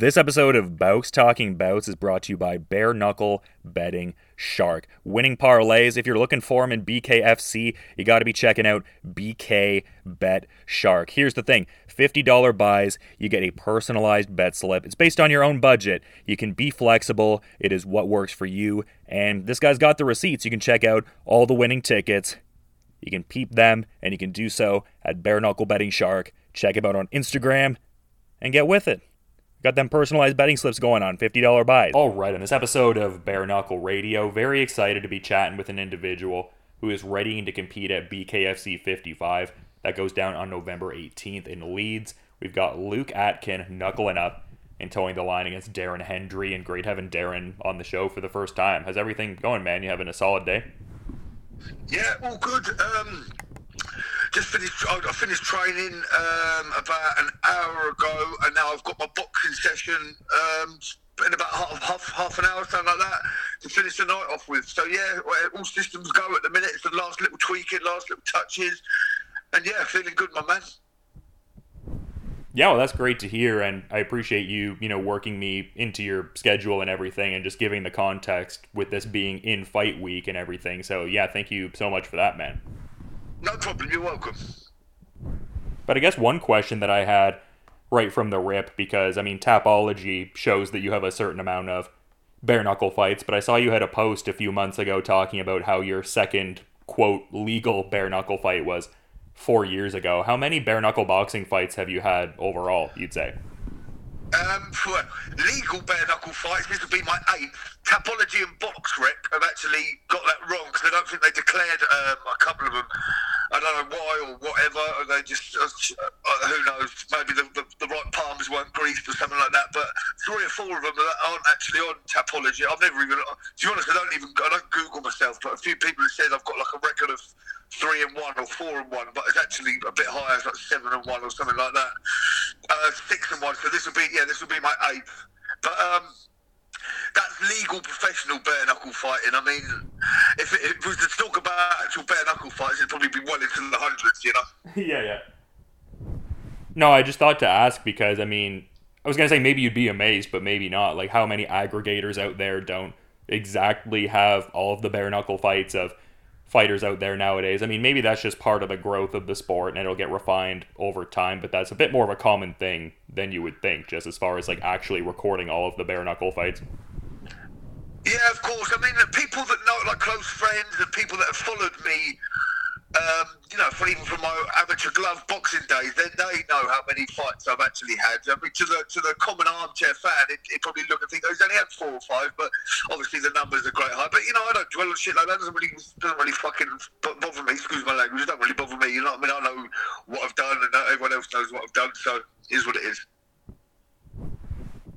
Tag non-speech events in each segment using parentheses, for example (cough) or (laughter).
This episode of Bouts Talking Bouts is brought to you by Bare Knuckle Betting Shark. Winning parlays, if you're looking for them in BKFC, you got to be checking out BK Bet Shark. Here's the thing $50 buys, you get a personalized bet slip. It's based on your own budget. You can be flexible, it is what works for you. And this guy's got the receipts. You can check out all the winning tickets. You can peep them, and you can do so at Bare Knuckle Betting Shark. Check him out on Instagram and get with it. Got them personalized betting slips going on, $50 buys. All right, on this episode of Bare Knuckle Radio, very excited to be chatting with an individual who is readying to compete at BKFC 55. That goes down on November 18th in Leeds. We've got Luke Atkin knuckling up and towing the line against Darren Hendry, and great having Darren on the show for the first time. How's everything going, man? You having a solid day? Yeah, all good. Um, just finished. I finished training um, about an hour ago, and now I've got my boxing session um, in about half, half half an hour, something like that, to finish the night off with. So yeah, all systems go at the minute. It's the last little tweaking, last little touches, and yeah, feeling good, my man. Yeah, well, that's great to hear, and I appreciate you, you know, working me into your schedule and everything, and just giving the context with this being in fight week and everything. So yeah, thank you so much for that, man. No problem. You're welcome. But I guess one question that I had right from the rip, because I mean, Tapology shows that you have a certain amount of bare knuckle fights, but I saw you had a post a few months ago talking about how your second quote legal bare knuckle fight was four years ago. How many bare knuckle boxing fights have you had overall? You'd say. Um, legal bare knuckle fights, this will be my eighth. Tapology and BoxRec have actually got that wrong because I don't think they declared um, a couple of them. I don't know why or whatever. Or they just, uh, uh, who knows? Maybe the, the, the right palms weren't greased or something like that. But three or four of them aren't actually on Tapology. I've never even, to be honest, I don't even, I don't Google myself. But a few people have said I've got like a record of three and one or four and one, but it's actually a bit higher. It's like seven and one or something like that. Uh, six and one. So this will be, yeah, this will be my eighth. But um, that's legal professional bare knuckle fighting. I mean, if it, if it was to talk about actual bare knuckle fights, it'd probably be well into the hundreds, you know. (laughs) yeah, yeah. No, I just thought to ask because I mean, I was gonna say maybe you'd be amazed, but maybe not. Like how many aggregators out there don't exactly have all of the bare knuckle fights of fighters out there nowadays. I mean, maybe that's just part of the growth of the sport and it'll get refined over time, but that's a bit more of a common thing than you would think, just as far as like actually recording all of the bare knuckle fights. Yeah, of course. I mean, the people that know, like close friends and people that have followed me, um, you know, for even from my amateur glove boxing days, they, they know how many fights I've actually had. I mean, to the to the common armchair fan, it, it probably look and think, oh, he's only had four or five, but obviously the numbers are great high. But you know, I don't dwell on shit like that. Doesn't really doesn't really fucking bother me. Excuse my language. Don't really bother me. You know what I mean? I know what I've done, and everyone else knows what I've done. So is what it is.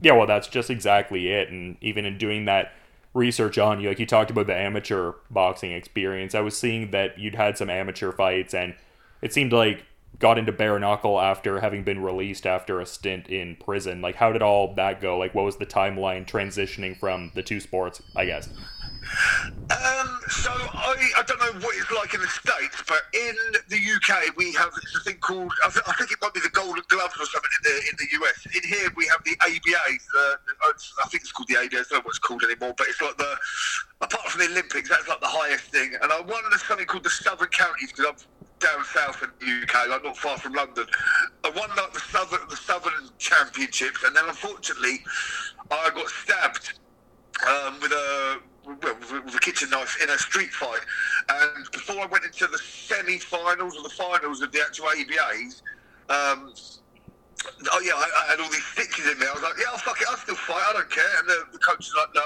Yeah, well, that's just exactly it. And even in doing that research on you. Like you talked about the amateur boxing experience. I was seeing that you'd had some amateur fights, and it seemed like got into bare knuckle after having been released after a stint in prison. Like, how did all that go? Like, what was the timeline transitioning from the two sports? I guess. Um, so I, I don't know what it's like in the states, but in the UK we have this thing called I, th- I think it might be the Golden Gloves or something in the in the US. In here we have the ABA. The, I think it's called the ABA. I don't know what it's called anymore, but it's like the apart from the Olympics, that's like the highest thing. And I won something called the Southern Counties because I'm down south in the UK, like not far from London. I won like the Southern the Southern Championships, and then unfortunately I got stabbed um, with a with a kitchen knife in a street fight. And before I went into the semi-finals or the finals of the actual ABAs, um, oh yeah, I, I, had all these stitches in me. I was like, yeah, I'll fuck it, I'll still fight, I don't care. And the, the coach was like, no.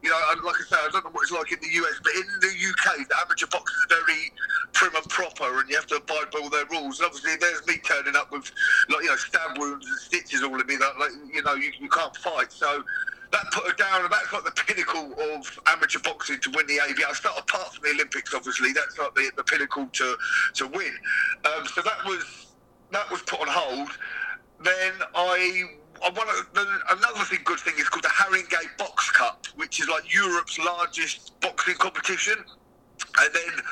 You know, like I say, I don't know what it's like in the US, but in the UK, the amateur boxers are very prim and proper, and you have to abide by all their rules. And obviously, there's me turning up with, like, you know, stab wounds and stitches all in me that, like, you know, you, you can't fight. So that put her down, and that's like the pinnacle of amateur boxing to win the ABA. I start apart from the Olympics, obviously. That's like the, the pinnacle to to win. Um, so that was that was put on hold. Then I. I want another thing, good thing is called the Haringey Box Cup, which is like Europe's largest boxing competition. And then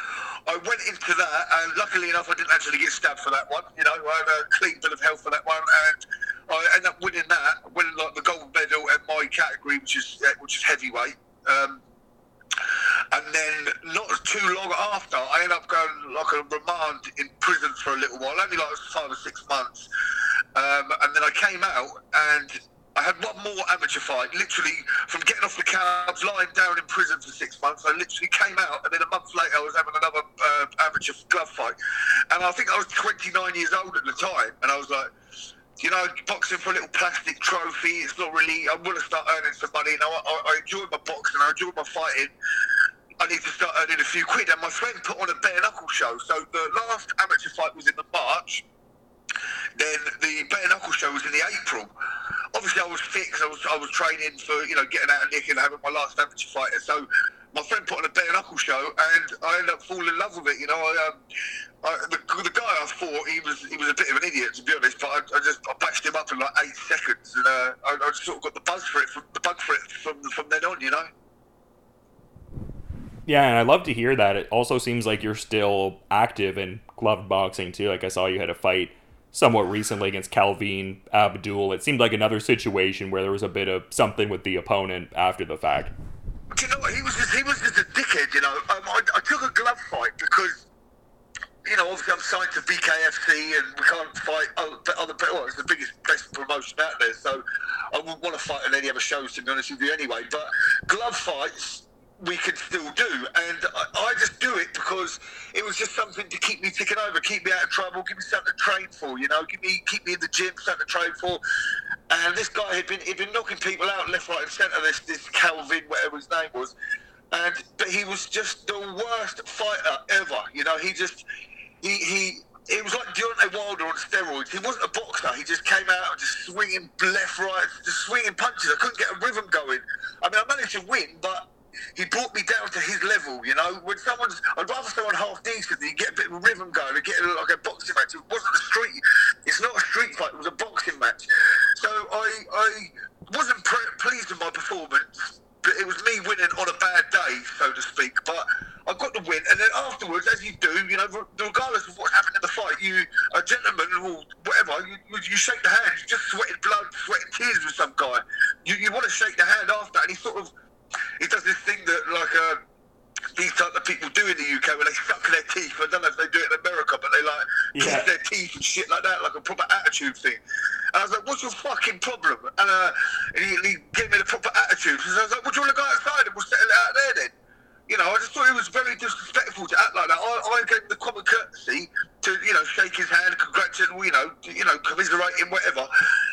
I went into that, and luckily enough, I didn't actually get stabbed for that one. You know, I had a clean bill of health for that one, and I ended up winning that, winning like the gold medal in my category, which is uh, which is heavyweight. Um, and then not too long after, I ended up going like a remand in prison for a little while, only like five or six months. Um, and then I came out and I had one more amateur fight. Literally, from getting off the cabs, lying down in prison for six months, I literally came out, and then a month later, I was having another uh, amateur glove fight. And I think I was 29 years old at the time, and I was like, you know, boxing for a little plastic trophy. It's not really. I want to start earning some money. Now I, I enjoy my boxing. I enjoy my fighting. I need to start earning a few quid. And my friend put on a bare knuckle show. So the last amateur fight was in the March. Then the bare knuckle show was in the April. Obviously, I was because I was I was training for you know getting out of nick and having my last amateur fight. So my friend put on a bare knuckle show, and I ended up falling in love with it. You know, I, um, I, the, the guy I thought he was he was a bit of an idiot to be honest, but I, I just I bashed him up in like eight seconds, and uh, I, I just sort of got the buzz for it, from, the bug for it from from then on. You know. Yeah, and I love to hear that. It also seems like you're still active in gloved boxing too. Like I saw you had a fight somewhat recently against Calvin Abdul. It seemed like another situation where there was a bit of something with the opponent after the fact. Do you know what? He was just, he was just a dickhead, you know. Um, I, I took a glove fight because, you know, obviously I'm signed to BKFC and we can't fight other, other well, it's the biggest, best promotion out there, so I wouldn't want to fight on any other shows, to be honest with you, anyway. But glove fights, we could still do. And I, I, just do it because it was just something to keep me ticking over, keep me out of trouble, give me something to train for, you know, give me keep me in the gym, something to train for. And this guy had been he'd been knocking people out left, right, and centre. This this Calvin, whatever his name was, and but he was just the worst fighter ever. You know, he just he he. It was like Deontay Wilder on steroids. He wasn't a boxer. He just came out just swinging left, right, just swinging punches. I couldn't get a rhythm going. I mean, I managed to win, he brought me down to his level. You know, when someone's, I'd rather someone half decent than get a bit of a rhythm going and get like a boxing match. It wasn't a street. It's not a street fight. It was a boxing match. So I, I wasn't pre- pleased with my performance. But it was me winning on a bad day, so to speak. But I got the win, and then afterwards, as you do, you know, regardless of what happened in the fight, you a gentleman or whatever, you, you shake the hand. You just sweating blood, sweating tears with some guy. You, you want to shake the hand after, and he sort of he does this thing that like uh, these type of people do in the UK where they suck their teeth. I don't know if they do it in America, but they like yeah. their teeth and shit like that, like a proper attitude thing. And I was like, "What's your fucking problem?" And, uh, and he, he, gave me the proper attitude. So I was like, "Would you want to go outside and we'll settle it out there then?" You know, I just thought it was very disrespectful to act like that. I, I gave him the common courtesy to, you know, shake his hand, congratulate, him, you know, you know, commiserate him, whatever.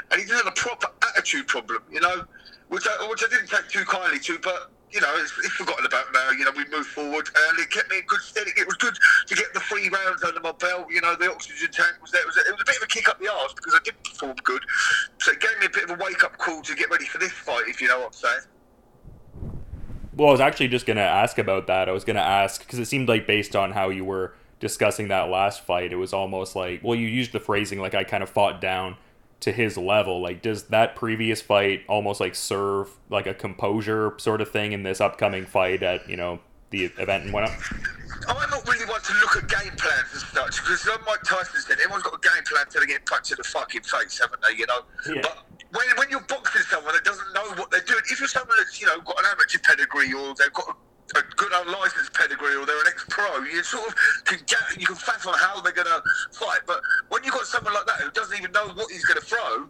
And he just had a proper attitude problem, you know which I, which I didn't take too kindly to, but you know, it's, it's, forgotten about now. You know, we moved forward, and it kept me in good stead. It was good to get the three rounds under my belt. You know, the oxygen tank was there. It was, a, it was a bit of a kick up the arse because I didn't perform good. So it gave me a bit of a wake up call to get ready for this fight, if you know what I'm saying. Well, I was actually just going to ask about that. I was going to ask because it seemed like based on how you were discussing that last fight, it was almost like, well, you used the phrasing like I kind of fought down to his level like does that previous fight almost like serve like a composure sort of thing in this upcoming fight at you know the event and whatnot I'm not really one to look at game plans and such because like Mike Tyson said everyone's got a game plan until they get punched in the fucking face haven't they you know yeah. but when, when you're boxing someone that doesn't know what they're doing if you're someone that's you know got an amateur pedigree or they've got a a good unlicensed pedigree or they're an ex-pro, you sort of can get, you can fathom how they're going to fight. But when you've got someone like that who doesn't even know what he's going to throw,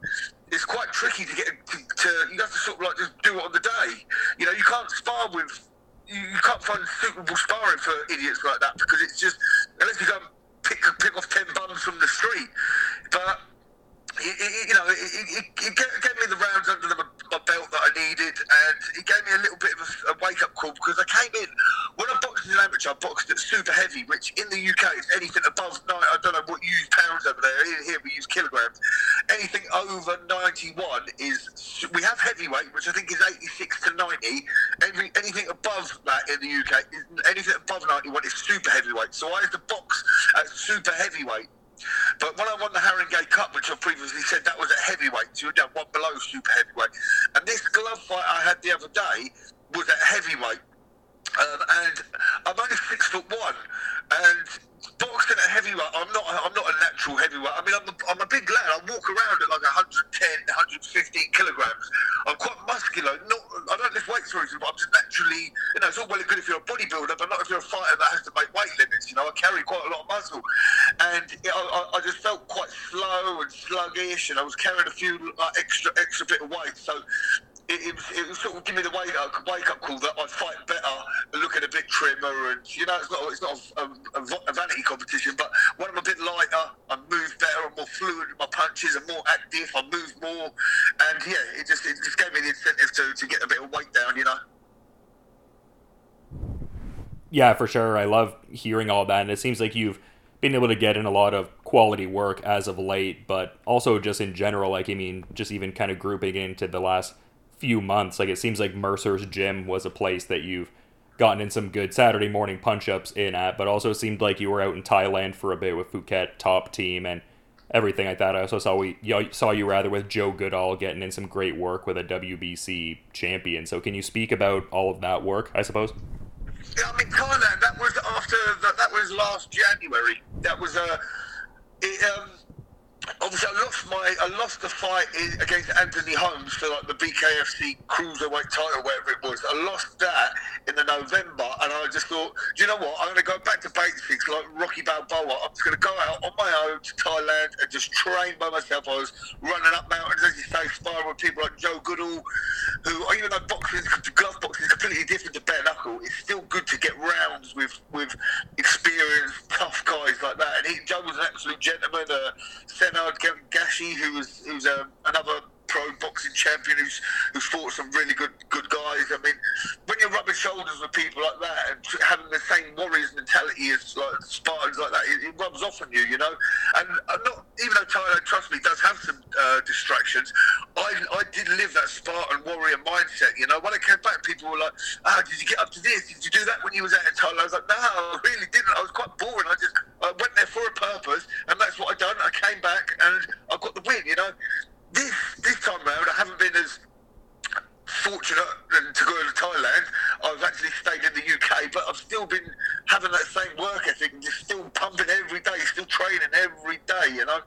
it's quite tricky to get to, to. You have to sort of like just do it on the day. You know, you can't spar with. You, you can't find suitable sparring for idiots like that because it's just unless you go and pick pick off ten bums from the street. But it, it, you know, it, it, it, gave me the rounds under the, my belt that I needed, and it gave me a little bit of a, a wake up call because I came in when I boxed as an amateur. I boxed at super heavy, which in the UK is anything above nine. I don't know what you use pounds over there. Here we use kilograms. Anything over ninety-one is we have heavyweight, which I think is eighty-six to ninety. Every, anything above that in the UK, is, anything above ninety-one is super heavyweight. So I had to box at super heavyweight. But when I won the Haringey Cup, which I previously said that was at heavyweight, so you're down one below super heavyweight. And this glove fight I had the other day was at heavyweight. Um, and I'm only six foot one, and boxing at heavyweight, I'm not. I'm not a natural heavyweight. I mean, I'm a, I'm a big lad. I walk around at like 110 115 kilograms. I'm quite muscular. Not, I don't lift weights for reason, but I'm just naturally, you know, it's all well and good if you're a bodybuilder, but not if you're a fighter that has to make weight limits. You know, I carry quite a lot of muscle, and I, I, just felt quite slow and sluggish, and I was carrying a few extra extra bit of weight. So it, it, was, it was sort of give me the wake up, wake up call that I fight better, looking a bit trimmer, and you know, it's not it's not a, a, a, vanity competition, but when I'm a bit lighter, I move better, I'm more fluid in my more active, I move more, and yeah, it just it just gave me the incentive to, to get a bit of weight down, you know. Yeah, for sure. I love hearing all that, and it seems like you've been able to get in a lot of quality work as of late, but also just in general, like I mean, just even kind of grouping into the last few months. Like it seems like Mercer's Gym was a place that you've gotten in some good Saturday morning punch ups in at, but also seemed like you were out in Thailand for a bit with Phuket top team and everything like that. I also saw we saw you rather with Joe Goodall getting in some great work with a WBC champion. So can you speak about all of that work? I suppose. Yeah, I mean Thailand. That was after that. That was last January. That was a. Uh, um, obviously I lost my I lost the fight against Anthony Holmes for like the BKFC cruiserweight title, whatever it was. I lost that in the November, and I just thought, do you know what? I'm going to go back to basics like Rocky Balboa. I'm just going to go out on my own to Thailand and just train by myself. I was running up mountains, as you say, sparring with people like Joe Goodall, who even though boxing, glove boxing is completely different to bare knuckle, it's still good to get rounds with with experienced, tough guys like that. And he, Joe was an absolute gentleman. Uh, Senad Gashi, who was who's um, another pro boxing champion who's who's fought some really good good guys. I mean, when you're rubbing shoulders with people like that and having the same warriors mentality as like Spartans like that, it, it rubs off on you, you know. And I'm not even though Thailand, trust me, does have some uh, distractions. I I did live that Spartan warrior mindset, you know. When I came back, people were like, "Ah, did you get up to this? Did you do that when you was out in Thailand?" I was like, "No, I really didn't. I was quite boring. I just I went there for a purpose, and that's what I done. I came back and I got the win, you know." This this time round, I haven't been as fortunate to go to Thailand. I've actually stayed in the UK, but I've still been having that same work ethic and just still pumping every day, still training every day. You know.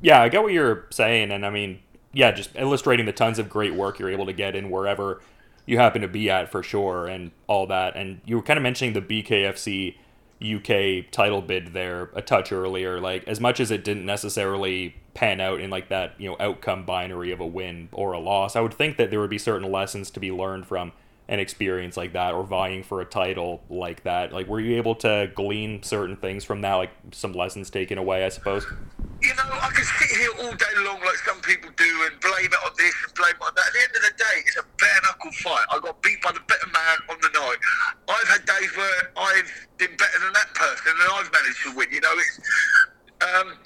Yeah, I get what you're saying, and I mean, yeah, just illustrating the tons of great work you're able to get in wherever you happen to be at for sure, and all that. And you were kind of mentioning the BKFC UK title bid there a touch earlier. Like as much as it didn't necessarily pan out in like that, you know, outcome binary of a win or a loss, I would think that there would be certain lessons to be learned from an experience like that or vying for a title like that. Like were you able to glean certain things from that, like some lessons taken away, I suppose? You know, I can sit here all day long like some people do and blame it on this and blame it on that. At the end of the day, it's a bare knuckle fight. I got beat by the better man on the night. I've had days where I've been better than that person and I've managed to win. You know, it's um,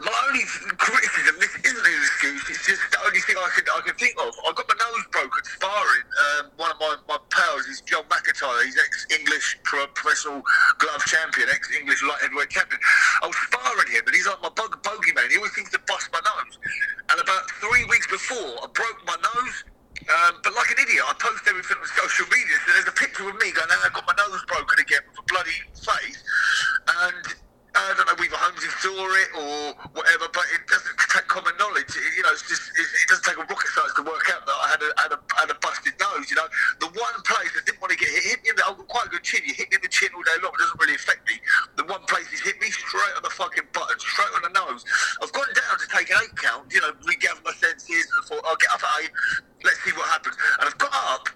my only criticism, this isn't an excuse, it's just the only thing I can I can think of. I got my nose broken sparring. Um, one of my, my pals is John McIntyre. He's ex-English pro- professional glove champion, ex-English light heavyweight champion. I was sparring him, and he's like my bug- bogeyman. He always seems to bust my nose. And about three weeks before, I broke my nose. Um, but like an idiot, I post everything on social media. So there's a picture of me going, I got my nose broken again with a bloody face. And I don't know whether Holmesy saw it or whatever, but it doesn't take common knowledge. It, you know, it's just it, it, doesn't take a rocket science to work out that I had a, had a, had a busted nose. You know, the one place get hit, hit me. In the, I've got quite a good chin. You hit me in the chin all day long. It doesn't really affect me. The one place he's hit me straight on the fucking button, straight on the nose. I've gone down to take an eight count. You know, regather my senses, and I thought I'll get up at eight. Let's see what happens. And I've got up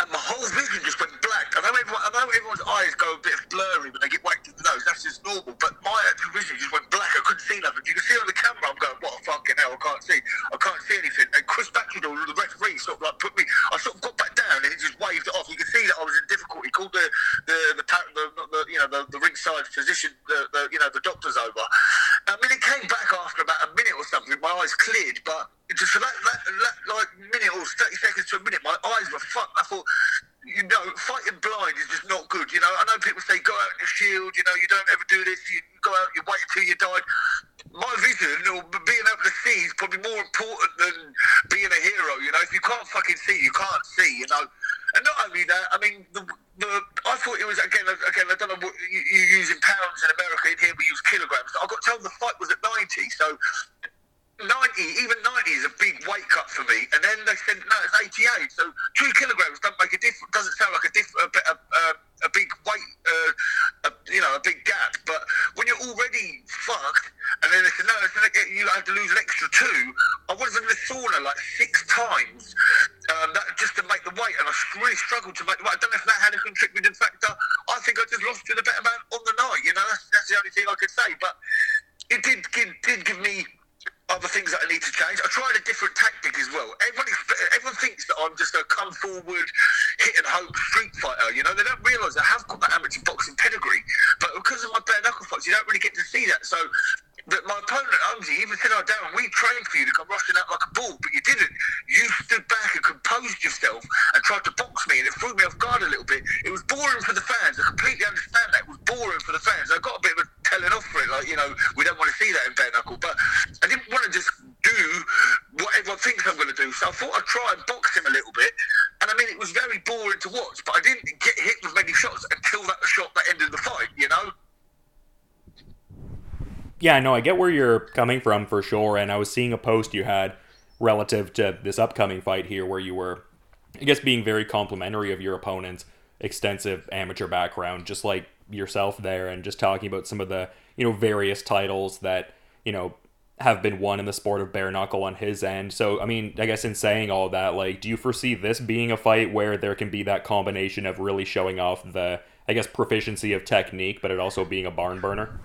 and my whole vision just went black. I know, everyone, I know everyone's eyes go a bit blurry when they get whacked in the nose. That's just normal. But my actual vision just went black. I couldn't see nothing. You can see on the camera, I'm going, what a fucking hell, I can't see. I can't see anything. And Chris Backlund, the referee, sort of like put me, I sort of got back down and he just waved it off. You could see that I was in difficulty. He called the, the, the, the, the you know, the, the ringside physician, the, the, you know, the doctors over. I mean, it came back after about a minute or something. My eyes cleared, but just for that, that, that like minute or 30 seconds to a minute, my eyes were fucked. I thought, you know, fighting blind is just not good. You know, I know people say go out in the shield. You know, you don't ever do this. You go out, you wait until you die. My vision or being able to see is probably more important than being a hero. You know, if you can't fucking see, you can't see. You know, and not only that, I mean, the, the I thought it was again, again. I don't know what you, you use pounds in America. In here, we use kilograms. I got told the fight was at ninety, so 90, even 90 is a big weight cut for me. And then they said, no, it's 88. So two kilograms don't make a difference. Doesn't sound like a, diff- a, a, a, a big weight, uh, a, you know, a big gap. But when you're already fucked, and then they said, no, it's you have to lose an extra two. I was in the sauna like six times Yeah, no, I get where you're coming from for sure. And I was seeing a post you had relative to this upcoming fight here where you were, I guess, being very complimentary of your opponent's extensive amateur background, just like yourself there, and just talking about some of the, you know, various titles that, you know, have been won in the sport of bare knuckle on his end. So, I mean, I guess in saying all that, like, do you foresee this being a fight where there can be that combination of really showing off the, I guess, proficiency of technique, but it also being a barn burner?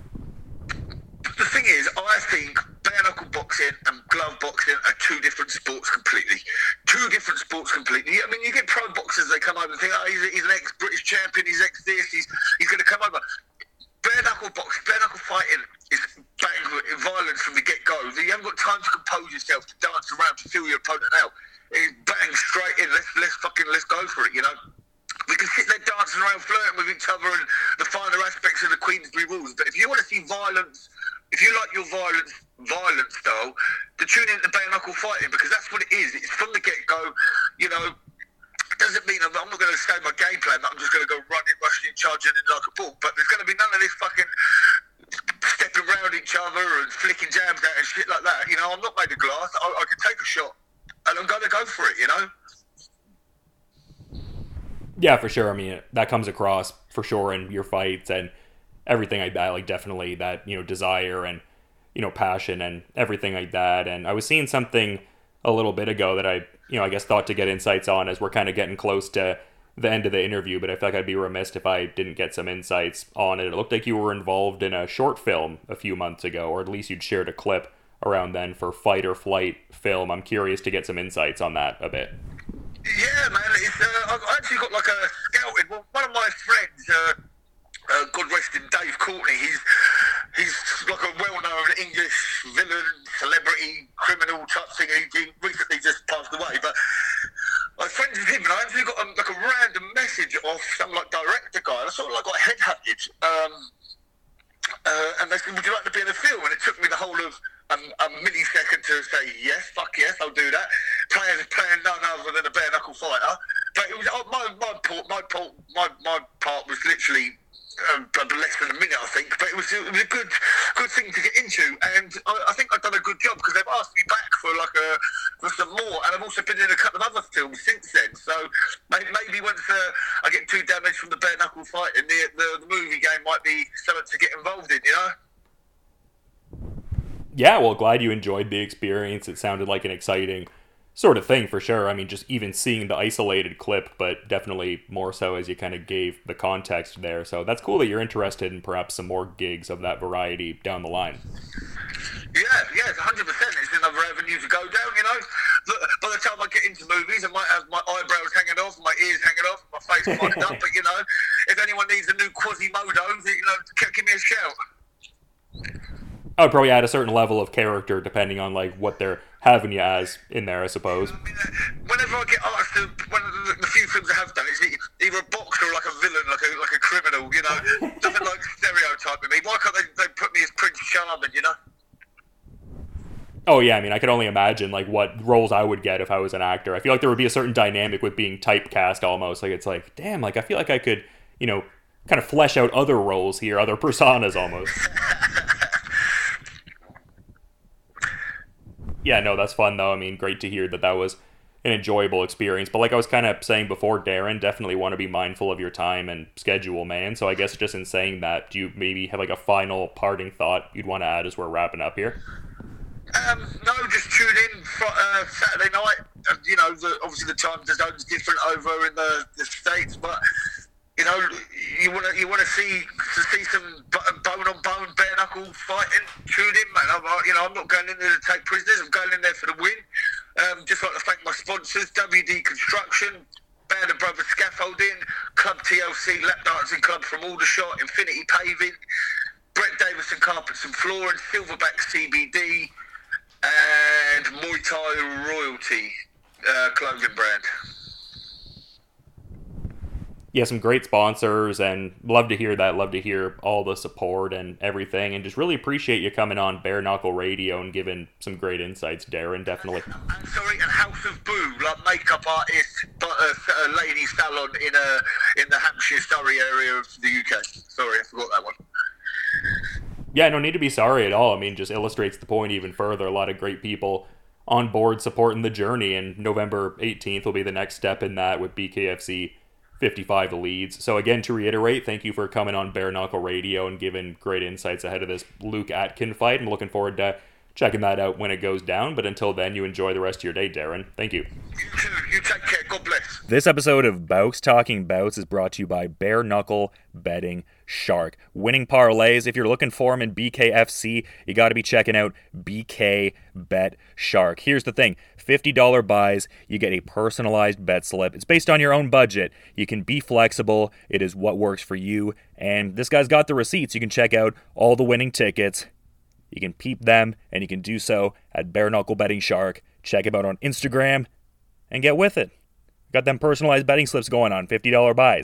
The thing is, I think bare knuckle boxing and glove boxing are two different sports completely. Two different sports completely. I mean, you get pro boxers, they come over and think, oh, he's, he's an ex British champion, he's ex this, he's, he's going to come over. Bare knuckle boxing, bare knuckle fighting is bang violence from the get go. You haven't got time to compose yourself, to dance around, to feel your opponent out. It's bang straight in. Let's let's fucking let's go for it. You know. We can sit there dancing around, flirting with each other, and the finer aspects of the Queensberry rules. But if you want to see violence, if you like your violence, violent style, to tune into bare knuckle fighting because that's what it is. It's from the get go. You know, doesn't mean I'm, I'm not going to say my game plan. I'm just going to go running, rushing, charging in like a bull. But there's going to be none of this fucking stepping around each other and flicking jabs out and shit like that. You know, I'm not made of glass. I, I can take a shot and I'm going to go for it. You know. Yeah, for sure. I mean, that comes across for sure in your fights and everything like that. Like definitely that you know desire and you know passion and everything like that. And I was seeing something a little bit ago that I you know I guess thought to get insights on as we're kind of getting close to the end of the interview, but I feel like I'd be remiss if I didn't get some insights on it. It looked like you were involved in a short film a few months ago, or at least you'd shared a clip around then for Fight or Flight film. I'm curious to get some insights on that a bit. Yeah, man. It's, uh, I've actually got like a scouted. Well, one of my friends, uh, uh, God rest him, Dave Courtney. He's he's like a well-known English villain, celebrity, criminal type thing. He, recently just passed away, but I was friends with him, and I actually got um, like a random message off some like director guy. I sort of like got headhunted, um, uh, and they said, "Would you like to be in a film?" And it took me the whole of um, a millisecond to say yes, fuck yes, I'll do that. Playing playing none other than a bare knuckle fighter, but it was uh, my my part my part my my part was literally um, less than a minute, I think. But it was, it was a good good thing to get into, and I, I think I've done a good job because they've asked me back for like a for some more, and I've also been in a couple of other films since then. So maybe, once uh, I get too damaged from the bare knuckle fighting, the, the the movie game might be something to get involved in, you know. Yeah, well, glad you enjoyed the experience. It sounded like an exciting sort of thing for sure. I mean, just even seeing the isolated clip, but definitely more so as you kind of gave the context there. So that's cool that you're interested in perhaps some more gigs of that variety down the line. Yeah, yeah, it's 100%. It's another avenue to go down, you know. Look, by the time I get into movies, I might have my eyebrows hanging off, my ears hanging off, my face fucked up. (laughs) But, you know, if anyone needs a new Quasimodo, you know, give me a shout. I would probably add a certain level of character depending on like what they're having you as in there, I suppose. Mean, uh, whenever I get asked to, one of the, the, few things I have done is either a boxer or like a villain, like a like a criminal, you know, (laughs) nothing like stereotyping me. Why can't they, they put me as Prince Charming, you know? Oh yeah, I mean, I could only imagine like what roles I would get if I was an actor. I feel like there would be a certain dynamic with being typecast almost. Like it's like, damn, like I feel like I could, you know, kind of flesh out other roles here, other personas almost. (laughs) yeah, no, that's fun though. I mean, great to hear that that was an enjoyable experience. But like I was kind of saying before, Darren, definitely want to be mindful of your time and schedule, man. So I guess just in saying that, do you maybe have like a final parting thought you'd want to add as we're wrapping up here? Um, no, just tune in for, uh, Saturday night. You know, the, obviously the time zone's different over in the, the states, but you know, you want to you want to see to see some bone on bone, bare knuckle fighting. Tune in, man. I'm, you know, I'm not going in there to take prisoners. I'm going in there for the win. Um, just like to thank my sponsors, WD Construction, Band of Brothers Scaffolding, Club TLC, Lap Dancing Club from Aldershot, Infinity Paving, Brett Davison Carpets and Flooring, Silverback CBD, and Muay Thai Royalty uh, clothing brand yeah, some great sponsors, and love to hear that. Love to hear all the support and everything, and just really appreciate you coming on Bare Knuckle Radio and giving some great insights, Darren. Definitely. I'm sorry, and House of Boo, like makeup artist, but a, lady salon in a in the Hampshire Surrey area of the UK. Sorry, I forgot that one. Yeah, no need to be sorry at all. I mean, just illustrates the point even further. A lot of great people on board supporting the journey, and November 18th will be the next step in that with BKFC 55 Leeds. So again, to reiterate, thank you for coming on Bare Knuckle Radio and giving great insights ahead of this Luke Atkin fight. I'm looking forward to checking that out when it goes down. But until then, you enjoy the rest of your day, Darren. Thank you. You too. You take care. God bless. This episode of Bouts Talking Bouts is brought to you by Bare Knuckle Betting Shark. Winning parlays. If you're looking for them in BKFC, you got to be checking out BK Bet Shark. Here's the thing $50 buys, you get a personalized bet slip. It's based on your own budget. You can be flexible, it is what works for you. And this guy's got the receipts. You can check out all the winning tickets. You can peep them, and you can do so at Bare Knuckle Betting Shark. Check him out on Instagram and get with it. Got them personalized betting slips going on, $50 buys.